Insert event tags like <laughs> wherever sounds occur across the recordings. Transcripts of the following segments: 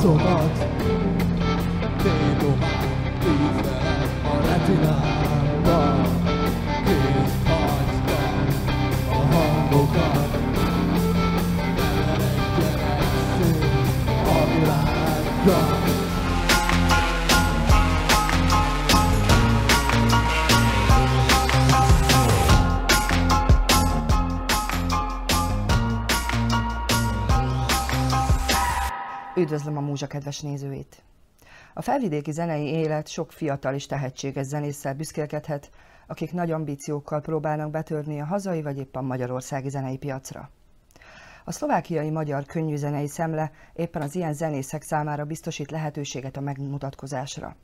走到 Üdvözlöm a múzsa kedves nézőit! A felvidéki zenei élet sok fiatal és tehetséges zenésszel büszkélkedhet, akik nagy ambíciókkal próbálnak betörni a hazai vagy éppen magyarországi zenei piacra. A szlovákiai magyar könnyűzenei szemle éppen az ilyen zenészek számára biztosít lehetőséget a megmutatkozásra.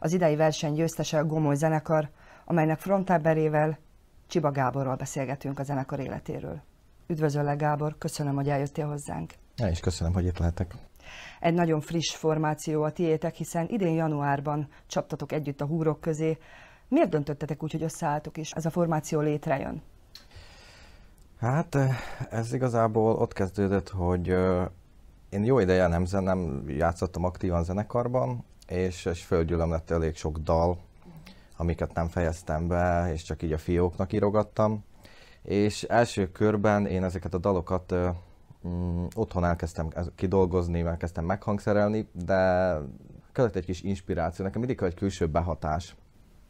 Az idei verseny győztese a Gomoly zenekar, amelynek frontemberével Csiba Gáborral beszélgetünk a zenekar életéről. Üdvözöllek Gábor, köszönöm, hogy eljöttél hozzánk. Ja, és köszönöm, hogy itt lehetek. Egy nagyon friss formáció a tiétek, hiszen idén januárban csaptatok együtt a húrok közé. Miért döntöttetek úgy, hogy összeálltok és ez a formáció létrejön? Hát ez igazából ott kezdődött, hogy én jó ideje nem, nem játszottam aktívan zenekarban, és, és földgyűlöm lett elég sok dal, amiket nem fejeztem be, és csak így a fióknak írogattam. És első körben én ezeket a dalokat mm, otthon elkezdtem kidolgozni, elkezdtem meghangszerelni, de kellett egy kis inspiráció. Nekem mindig egy külső behatás.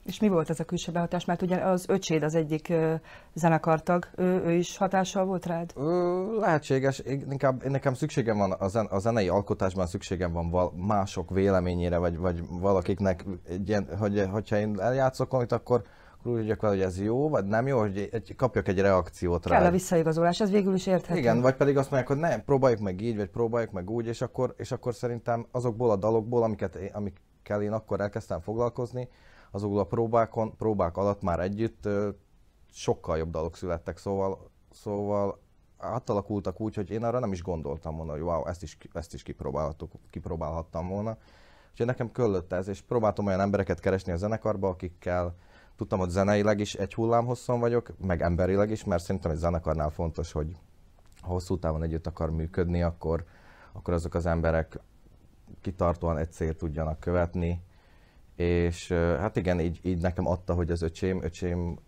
És mi volt ez a külső behatás? Mert ugye az öcséd az egyik ö, zenekartag, ő, ő is hatással volt rád? Ö, lehetséges, én, inkább én nekem szükségem van a, zen, a zenei alkotásban szükségem van val, mások véleményére, vagy, vagy valakiknek, egy ilyen, hogy, hogyha én eljátszok valamit, akkor úgy vagyok vele, hogy ez jó, vagy nem jó, hogy egy, kapjak egy reakciót rá. Kell a visszaigazolás, ez végül is érthető. Igen, vagy pedig azt mondják, hogy ne, próbáljuk meg így, vagy próbáljuk meg úgy, és akkor, és akkor szerintem azokból a dalokból, amiket, amikkel én akkor elkezdtem foglalkozni, azokból a próbákon, próbák alatt már együtt sokkal jobb dalok születtek, szóval, szóval átalakultak úgy, hogy én arra nem is gondoltam volna, hogy wow, ezt is, ezt is kipróbálhattuk, kipróbálhattam volna. Úgyhogy nekem köllött ez, és próbáltam olyan embereket keresni a zenekarba, akikkel tudtam, hogy zeneileg is egy hullámhosszon vagyok, meg emberileg is, mert szerintem egy zenekarnál fontos, hogy ha hosszú távon együtt akar működni, akkor, akkor azok az emberek kitartóan egy célt tudjanak követni, és hát igen, így, így nekem adta, hogy az öcsém, öcsém,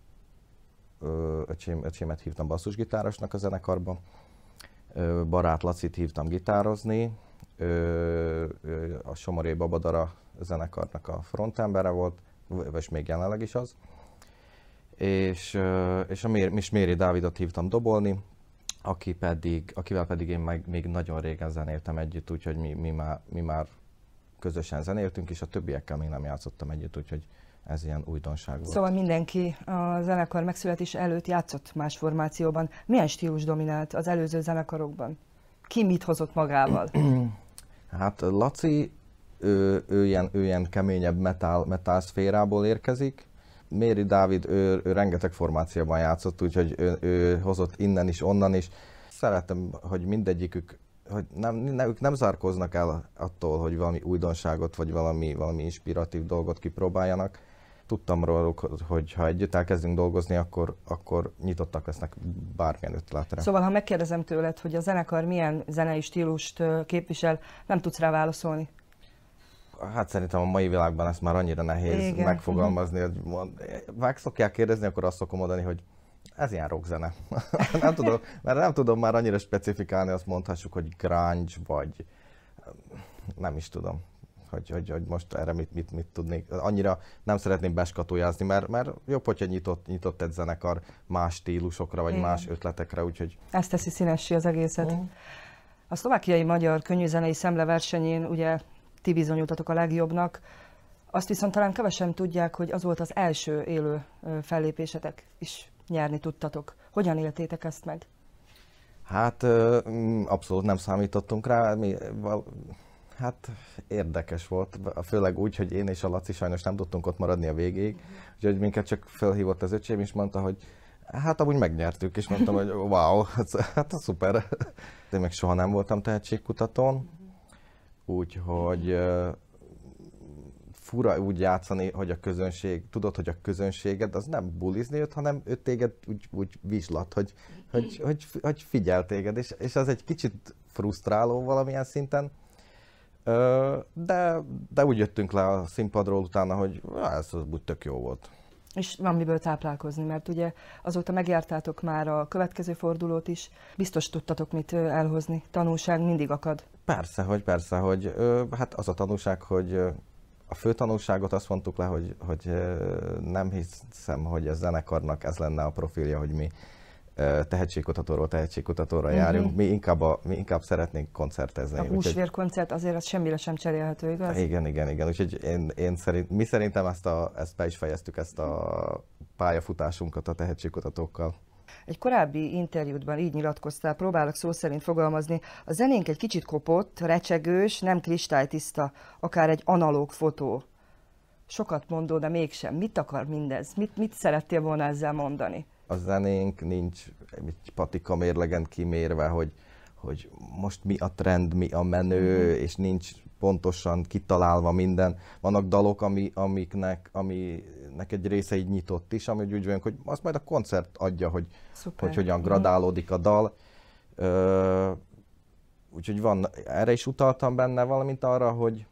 öcsém, öcsémet hívtam basszusgitárosnak a zenekarba, barát Lacit hívtam gitározni, a Somoré Babadara zenekarnak a frontembere volt, vagy még jelenleg is az. És, és a Méri, Méri Dávidot hívtam dobolni, aki pedig, akivel pedig én meg, még nagyon régen zenéltem együtt, úgyhogy mi, mi, már, mi már közösen zenéltünk, és a többiekkel még nem játszottam együtt, úgyhogy ez ilyen újdonság volt. Szóval mindenki a zenekar megszületés előtt játszott más formációban. Milyen stílus dominált az előző zenekarokban? Ki mit hozott magával? <clears throat> hát Laci, ő, ő, ilyen, ő ilyen keményebb metal, metal szférából érkezik. Méri Dávid, ő, ő rengeteg formációban játszott, úgyhogy ő, ő hozott innen is, onnan is. Szeretem, hogy mindegyikük hogy nem, nem, ők nem zárkoznak el attól, hogy valami újdonságot, vagy valami, valami inspiratív dolgot kipróbáljanak. Tudtam róluk, hogy ha együtt elkezdünk dolgozni, akkor, akkor nyitottak lesznek bármilyen ötletre. Szóval, ha megkérdezem tőled, hogy a zenekar milyen zenei stílust képvisel, nem tudsz rá válaszolni? Hát szerintem a mai világban ezt már annyira nehéz Igen. megfogalmazni, hogy meg szokják kérdezni, akkor azt szokom mondani, hogy ez ilyen rockzene. <laughs> nem tudom, mert nem tudom már annyira specifikálni, azt mondhassuk, hogy grunge, vagy nem is tudom, hogy, hogy, hogy most erre mit, mit, mit tudnék. Annyira nem szeretném beskatujázni, mert, mert jobb, hogyha nyitott, nyitott egy zenekar más stílusokra, vagy Igen. más ötletekre, úgyhogy... Ezt teszi színessé az egészet. Mm. A szlovákiai magyar könnyűzenei szemleversenyén ugye ti bizonyultatok a legjobbnak, azt viszont talán kevesen tudják, hogy az volt az első élő fellépésetek is nyerni tudtatok. Hogyan éltétek ezt meg? Hát mm, abszolút nem számítottunk rá. Mi, hát érdekes volt, főleg úgy, hogy én és a Laci sajnos nem tudtunk ott maradni a végéig, uh-huh. úgyhogy minket csak felhívott az öcsém, és mondta, hogy hát amúgy megnyertük, és mondtam, hogy <laughs> wow, hát, hát szuper. Én meg soha nem voltam tehetségkutatón, úgyhogy fura úgy játszani, hogy a közönség, tudod, hogy a közönséged az nem bulizni jött, hanem ő téged úgy, úgy vizslat, hogy, hogy, hogy, hogy figyel téged, és, és az egy kicsit frusztráló valamilyen szinten, de, de úgy jöttünk le a színpadról utána, hogy ez úgy tök jó volt. És van miből táplálkozni, mert ugye azóta megjártátok már a következő fordulót is, biztos tudtatok mit elhozni, tanulság mindig akad. Persze, hogy persze, hogy hát az a tanulság, hogy a fő tanulságot azt mondtuk le, hogy, hogy nem hiszem, hogy a zenekarnak ez lenne a profilja, hogy mi tehetségkutatóról tehetségkutatóra Mhm. járjunk. Mi inkább, a, mi inkább szeretnénk koncertezni. A húsvérkoncert azért az semmire sem cserélhető, igaz? Igen, igen, igen. Úgyhogy én, én szerint, mi szerintem ezt, a, ezt be is fejeztük, ezt a pályafutásunkat a tehetségkutatókkal. Egy korábbi interjúdban így nyilatkoztál, próbálok szó szerint fogalmazni, a zenénk egy kicsit kopott, recsegős, nem kristálytiszta, akár egy analóg fotó. Sokat mondó, de mégsem. Mit akar mindez? Mit, mit szerettél volna ezzel mondani? A zenénk nincs egy patika mérlegen kimérve, hogy, hogy most mi a trend, mi a menő, és nincs pontosan kitalálva minden. Vannak dalok, ami, amiknek, aminek egy része így nyitott is, ami úgy vagyunk, hogy azt majd a koncert adja, hogy, Szuper. hogy hogyan gradálódik a dal. Ö, úgyhogy van, erre is utaltam benne, valamint arra, hogy,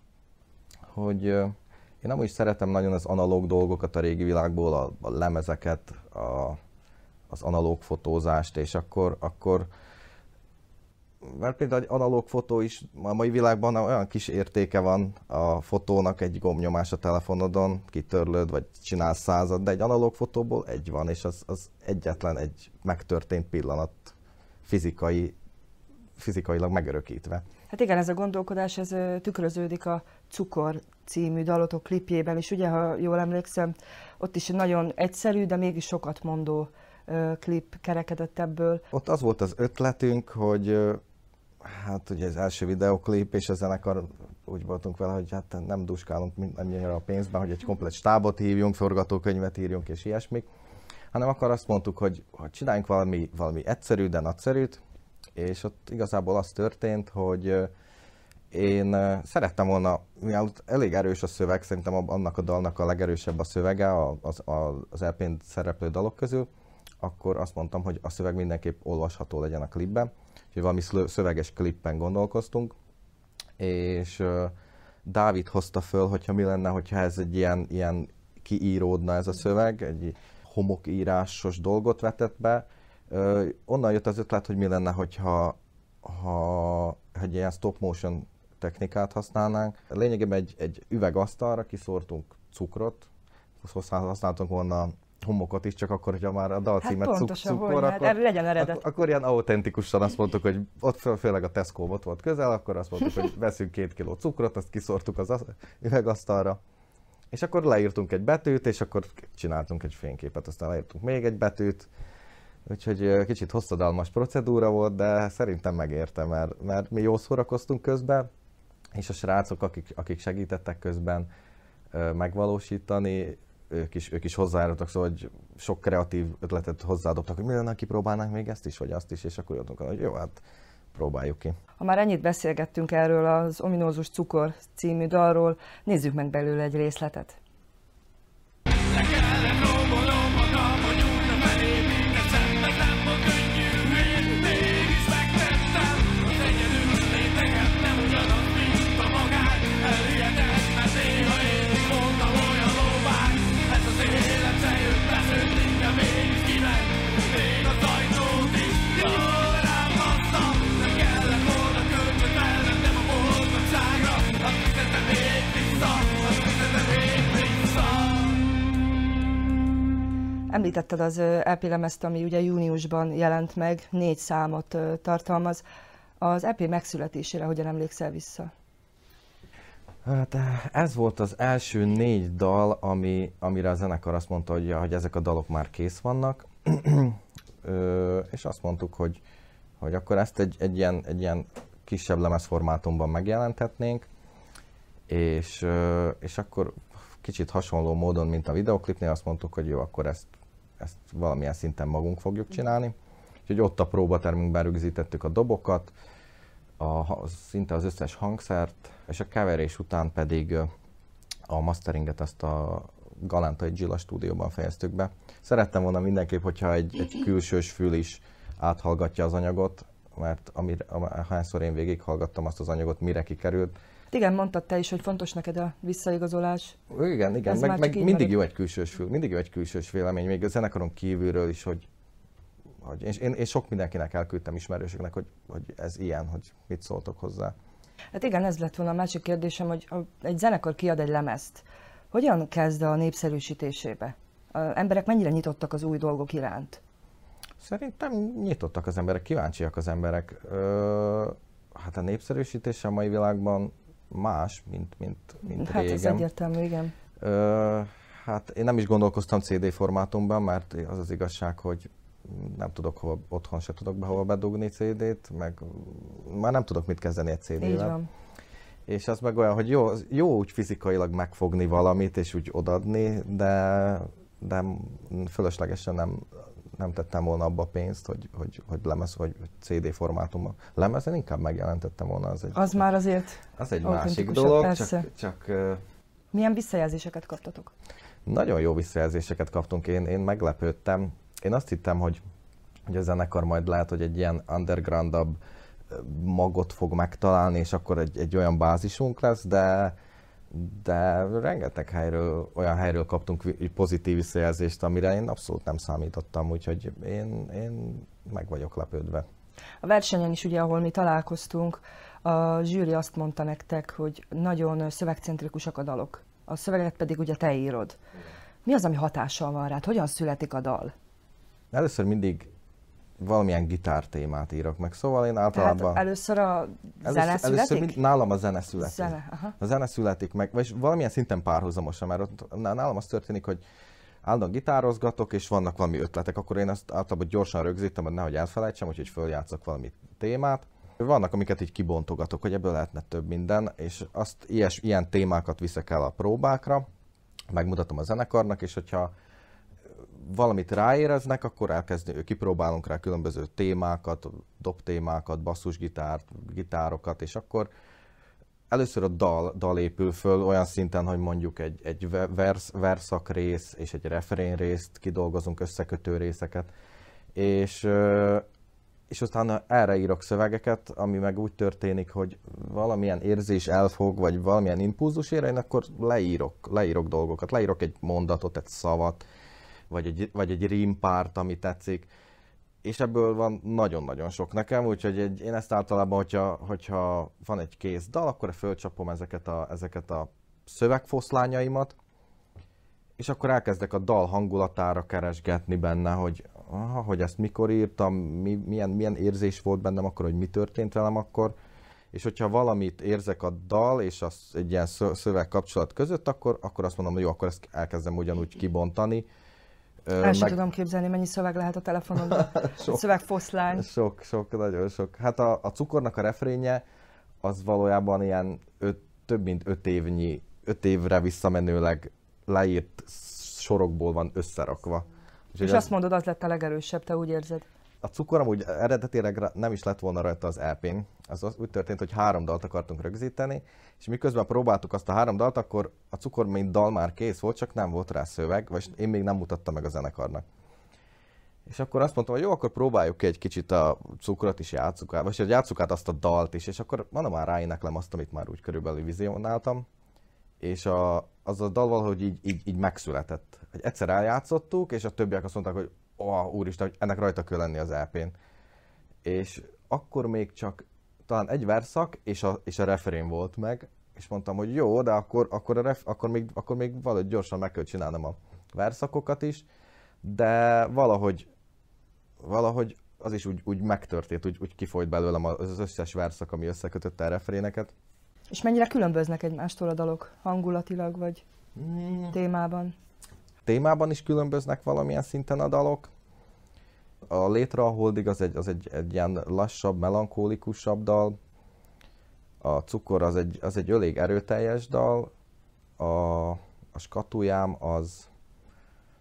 hogy én nem is szeretem nagyon az analóg dolgokat a régi világból, a, a lemezeket, a, az analóg fotózást, és akkor, akkor mert például egy analóg fotó is a mai világban olyan kis értéke van a fotónak, egy gombnyomás a telefonodon, kitörlöd, vagy csinálsz század, de egy analóg fotóból egy van, és az, az egyetlen egy megtörtént pillanat fizikai, fizikailag megörökítve. Hát igen, ez a gondolkodás, ez tükröződik a Cukor című dalotok klipjében is, ugye, ha jól emlékszem, ott is egy nagyon egyszerű, de mégis sokat mondó klip kerekedett ebből. Ott az volt az ötletünk, hogy hát ugye az első videoklip, és a zenekar úgy voltunk vele, hogy hát nem duskálunk mind- annyira a pénzben, hogy egy komplet stábot hívjunk, forgatókönyvet írjunk és ilyesmik, hanem akkor azt mondtuk, hogy, hogy csináljunk valami, valami egyszerű, de nagyszerűt, és ott igazából az történt, hogy én szerettem volna, mivel elég erős a szöveg, szerintem annak a dalnak a legerősebb a szövege az, a- az LP-n szereplő dalok közül, akkor azt mondtam, hogy a szöveg mindenképp olvasható legyen a klipben, úgyhogy valami szöveges klippen gondolkoztunk, és Dávid hozta föl, hogyha mi lenne, hogyha ez egy ilyen, ilyen kiíródna ez a szöveg, egy homokírásos dolgot vetett be. Ö, onnan jött az ötlet, hogy mi lenne, hogyha ha egy ilyen stop motion technikát használnánk. Lényegében egy, egy üvegasztalra kiszórtunk cukrot, használtunk volna homokot is, csak akkor, hogyha már a dalcímet Hát cuk- cukor, hát akkor, legyen eredet. akkor, akkor ilyen autentikusan azt mondtuk, hogy ott fő- főleg a Tesco ott volt közel, akkor azt mondtuk, hogy veszünk két kiló cukrot, azt kiszórtuk az üvegasztalra, és akkor leírtunk egy betűt, és akkor csináltunk egy fényképet, aztán leírtunk még egy betűt, úgyhogy kicsit hosszadalmas procedúra volt, de szerintem megérte, mert, mert mi jól szórakoztunk közben, és a srácok, akik, akik segítettek közben megvalósítani, ők is, ők is hozzájárultak, szóval hogy sok kreatív ötletet hozzáadottak, hogy mi lenne, kipróbálnánk még ezt is, vagy azt is, és akkor jöttünk, hogy jó, hát próbáljuk ki. Ha már ennyit beszélgettünk erről az ominózus Cukor című dalról, nézzük meg belőle egy részletet. Említetted az LP lemezt, ami ugye júniusban jelent meg, négy számot tartalmaz. Az EP megszületésére hogyan emlékszel vissza? Hát eh, ez volt az első négy dal, ami, amire a zenekar azt mondta, hogy, hogy ezek a dalok már kész vannak, <clears throat> és azt mondtuk, hogy, hogy akkor ezt egy, egy, ilyen, egy ilyen kisebb lemezformátumban megjelentetnénk, és, és akkor kicsit hasonló módon, mint a videoklipnél, azt mondtuk, hogy jó, akkor ezt, ezt valamilyen szinten magunk fogjuk csinálni. Úgyhogy ott a próbatermünkben rögzítettük a dobokat, a, szinte az összes hangszert, és a keverés után pedig a masteringet ezt a Galántai Gilla stúdióban fejeztük be. Szerettem volna mindenképp, hogyha egy, egy külsős fül is áthallgatja az anyagot, mert amire, hányszor én végighallgattam azt az anyagot, mire kikerült, Igen, mondtad te is, hogy fontos neked a visszaigazolás. Igen, igen, Ez meg, meg mindig marad. jó egy külsős, mindig jó egy külsős vélemény, még a zenekaron kívülről is, hogy, hogy és én, én sok mindenkinek elküldtem ismerősöknek, hogy, hogy ez ilyen, hogy mit szóltok hozzá. Hát igen, ez lett volna a másik kérdésem, hogy egy zenekar kiad egy lemezt, hogyan kezd a népszerűsítésébe? A emberek mennyire nyitottak az új dolgok iránt? Szerintem nyitottak az emberek, kíváncsiak az emberek. Ö, hát a népszerűsítés a mai világban más, mint, mint, mint hát ez régen. egyértelmű, igen. Ö, hát én nem is gondolkoztam CD formátumban, mert az az igazság, hogy nem tudok hova, otthon se tudok be hova bedugni CD-t, meg már nem tudok mit kezdeni egy Így CD-vel. van. És az meg olyan, hogy jó, jó úgy fizikailag megfogni valamit, és úgy odadni, de, de fölöslegesen nem, nem tettem volna abba pénzt, hogy, hogy, hogy lemez, vagy CD formátumban. Lemezen inkább megjelentettem volna, az egy, Az már azért az egy másik dolog, persze. csak, csak milyen visszajelzéseket kaptatok? nagyon jó visszajelzéseket kaptunk, én, én meglepődtem. Én azt hittem, hogy, hogy a zenekar majd lehet, hogy egy ilyen undergroundabb magot fog megtalálni, és akkor egy, egy olyan bázisunk lesz, de, de rengeteg helyről, olyan helyről kaptunk pozitív visszajelzést, amire én abszolút nem számítottam, úgyhogy én, én meg vagyok lepődve. A versenyen is ugye, ahol mi találkoztunk, a zsűri azt mondta nektek, hogy nagyon szövegcentrikusak a dalok. A szöveget pedig ugye te írod. Mi az, ami hatással van rád? Hogyan születik a dal? Először mindig valamilyen gitártémát írok meg, szóval én Tehát általában... először a zene először, először születik? mind, nálam a zene születik. Zene, aha. A zene születik meg, vagy valamilyen szinten párhuzamosan, mert ott ná- nálam az történik, hogy állandóan gitározgatok, és vannak valami ötletek, akkor én azt általában gyorsan rögzítem, hogy nehogy elfelejtsem, úgyhogy följátszok valami témát. Vannak, amiket így kibontogatok, hogy ebből lehetne több minden, és azt ilyes, ilyen témákat viszek el a próbákra, megmutatom a zenekarnak, és hogyha valamit ráéreznek, akkor elkezdő, kipróbálunk rá különböző témákat, dobtémákat, basszusgitárt, gitárokat, és akkor először a dal, dal épül föl olyan szinten, hogy mondjuk egy, egy ve- vers, verszak rész és egy refrén részt kidolgozunk, összekötő részeket, és, és utána erre írok szövegeket, ami meg úgy történik, hogy valamilyen érzés elfog, vagy valamilyen impulzus ér, én akkor leírok, leírok dolgokat, leírok egy mondatot, egy szavat, vagy egy, vagy egy rímpárt, ami tetszik, és ebből van nagyon-nagyon sok nekem, úgyhogy egy, én ezt általában, hogyha, hogyha van egy kész dal, akkor fölcsapom ezeket a, ezeket a szövegfoszlányaimat, és akkor elkezdek a dal hangulatára keresgetni benne, hogy, aha, hogy ezt mikor írtam, mi, milyen, milyen érzés volt bennem akkor, hogy mi történt velem akkor, és hogyha valamit érzek a dal és az egy ilyen szö- szöveg kapcsolat között, akkor, akkor azt mondom, hogy jó, akkor ezt elkezdem ugyanúgy kibontani. El sem tudom képzelni, mennyi szöveg lehet a telefonomban. <laughs> Szövegfoszlány. Sok, sok, nagyon sok. Hát a, a cukornak a refrénje az valójában ilyen öt, több mint öt évnyi, öt évre visszamenőleg leírt sorokból van összerakva. Úgyhogy És az- azt mondod, az lett a legerősebb, te úgy érzed. A cukor amúgy eredetileg nem is lett volna rajta az EP-n. Az úgy történt, hogy három dalt akartunk rögzíteni, és miközben próbáltuk azt a három dalt, akkor a cukor mint dal már kész volt, csak nem volt rá szöveg, vagy én még nem mutattam meg a zenekarnak. És akkor azt mondtam, hogy jó, akkor próbáljuk ki egy kicsit a cukrot is játsszuk át, vagy hogy játsszuk át azt a dalt is, és akkor mondom már ráéneklem azt, amit már úgy körülbelül vizionáltam, és a, az a dal valahogy így, így, így megszületett. Hogy egyszer eljátszottuk, és a többiek azt mondták, hogy oh, úristen, hogy ennek rajta kell lenni az EP-n. És akkor még csak talán egy verszak, és a, és a refrén volt meg, és mondtam, hogy jó, de akkor, akkor, a ref, akkor, még, akkor még valahogy gyorsan meg kell csinálnom a verszakokat is, de valahogy, valahogy az is úgy, úgy megtörtént, úgy, úgy kifolyt belőlem az összes verszak, ami összekötötte a refréneket. És mennyire különböznek egymástól a dalok hangulatilag, vagy témában? Témában is különböznek valamilyen szinten a dalok. A Létre a Holdig az egy, az egy, egy ilyen lassabb, melankólikusabb dal. A Cukor az egy, az egy elég erőteljes dal. A, a Skatujám az...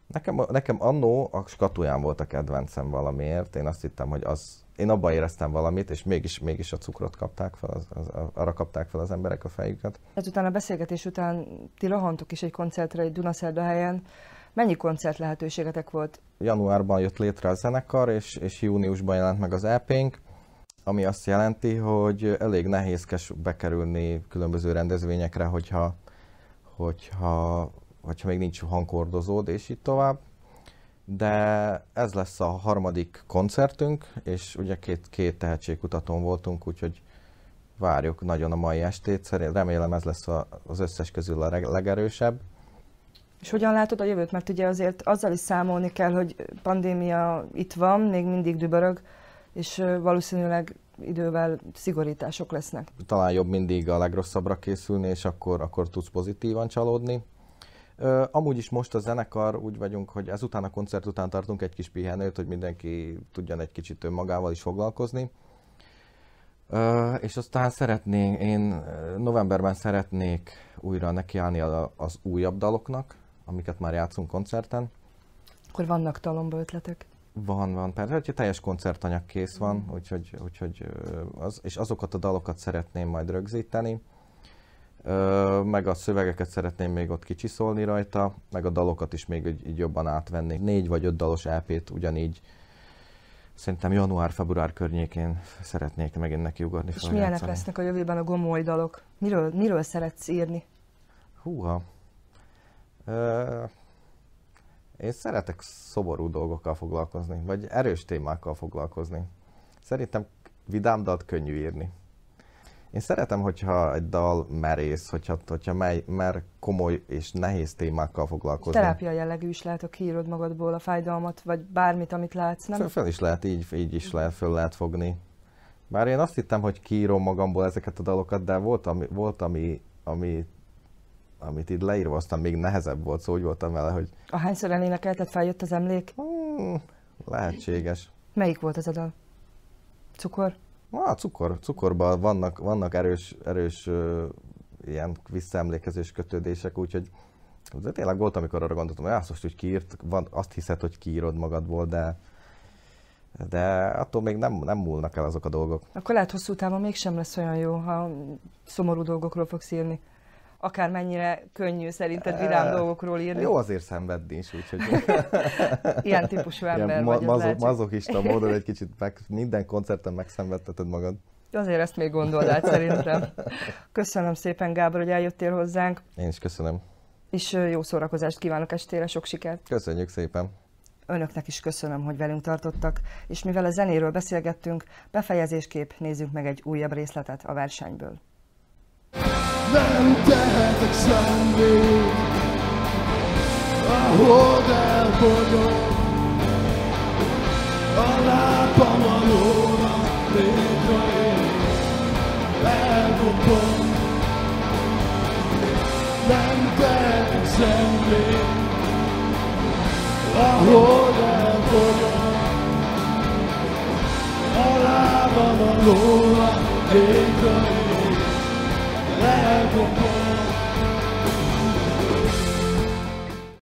Nekem, nekem annó a Skatujám volt a kedvencem valamiért. Én azt hittem, hogy az... Én abban éreztem valamit, és mégis, mégis a cukrot kapták fel, az, az, arra kapták fel az emberek a fejüket. Ezután a beszélgetés után ti rohantok is egy koncertre egy Dunaszerdahelyen. Mennyi koncert lehetőségetek volt? januárban jött létre a zenekar, és, és júniusban jelent meg az EP-nk. ami azt jelenti, hogy elég nehézkes bekerülni különböző rendezvényekre, hogyha, hogyha, hogyha még nincs hangkordozód, és így tovább. De ez lesz a harmadik koncertünk, és ugye két, két tehetségkutatón voltunk, úgyhogy várjuk nagyon a mai estét. Szerint remélem ez lesz az összes közül a legerősebb. És hogyan látod a jövőt? Mert ugye azért azzal is számolni kell, hogy pandémia itt van, még mindig dübörög, és valószínűleg idővel szigorítások lesznek. Talán jobb mindig a legrosszabbra készülni, és akkor, akkor tudsz pozitívan csalódni. Amúgy is most a zenekar úgy vagyunk, hogy ezután a koncert után tartunk egy kis pihenőt, hogy mindenki tudjon egy kicsit önmagával is foglalkozni. És aztán szeretnénk, én novemberben szeretnék újra nekiállni az újabb daloknak, amiket már játszunk koncerten. Akkor vannak talomba ötletek? Van, van, persze, hogy teljes koncertanyag kész van, mm. úgyhogy, úgyhogy az, és azokat a dalokat szeretném majd rögzíteni, meg a szövegeket szeretném még ott kicsiszolni rajta, meg a dalokat is még így, így jobban átvenni. Négy vagy öt dalos EP-t ugyanígy szerintem január-február környékén szeretnék megint neki ugorni. És milyenek lesznek a jövőben a gomoly dalok? Miről, miről szeretsz írni? Húha. Én szeretek szoború dolgokkal foglalkozni, vagy erős témákkal foglalkozni. Szerintem vidám dalt könnyű írni. Én szeretem, hogyha egy dal merész, hogyha, hogyha mely, mer komoly és nehéz témákkal foglalkozni. Terápia jellegű is lehet, ha kiírod magadból a fájdalmat, vagy bármit, amit látsz, nem? Föl, föl is lehet, így, így is lehet, föl lehet fogni. Bár én azt hittem, hogy kiírom magamból ezeket a dalokat, de volt, ami, volt ami, ami amit itt leírva, aztán még nehezebb volt, szó, úgy voltam vele, hogy... A hányszor elénekelted, feljött az emlék? Hmm, lehetséges. Melyik volt ez a dal? Cukor? Ah, cukor. Cukorban vannak, vannak erős, erős uh, ilyen visszaemlékezés kötődések, úgyhogy de tényleg volt, amikor arra gondoltam, hogy azt most, hogy kiírt, van, azt hiszed, hogy kiírod magadból, de de attól még nem, nem múlnak el azok a dolgok. Akkor lehet hosszú távon mégsem lesz olyan jó, ha szomorú dolgokról fogsz írni akármennyire könnyű szerinted vidám dolgokról írni. Jó azért szenvedni is, úgyhogy... <laughs> Ilyen típusú ember Ilyen vagy. Mazo- mazokista <laughs> módon egy kicsit meg, minden koncerten megszenvedteted magad. Azért ezt még gondold át szerintem. Köszönöm szépen, Gábor, hogy eljöttél hozzánk. Én is köszönöm. És jó szórakozást kívánok estére, sok sikert. Köszönjük szépen. Önöknek is köszönöm, hogy velünk tartottak, és mivel a zenéről beszélgettünk, befejezésképp nézzünk meg egy újabb részletet a versenyből. Nem tehetek semmit A hold elfogyott A lábam a lóra Létre ég Elkopom Nem tehetek semmit A hold elfogyott A lábam a lóra Létre. ég heaven.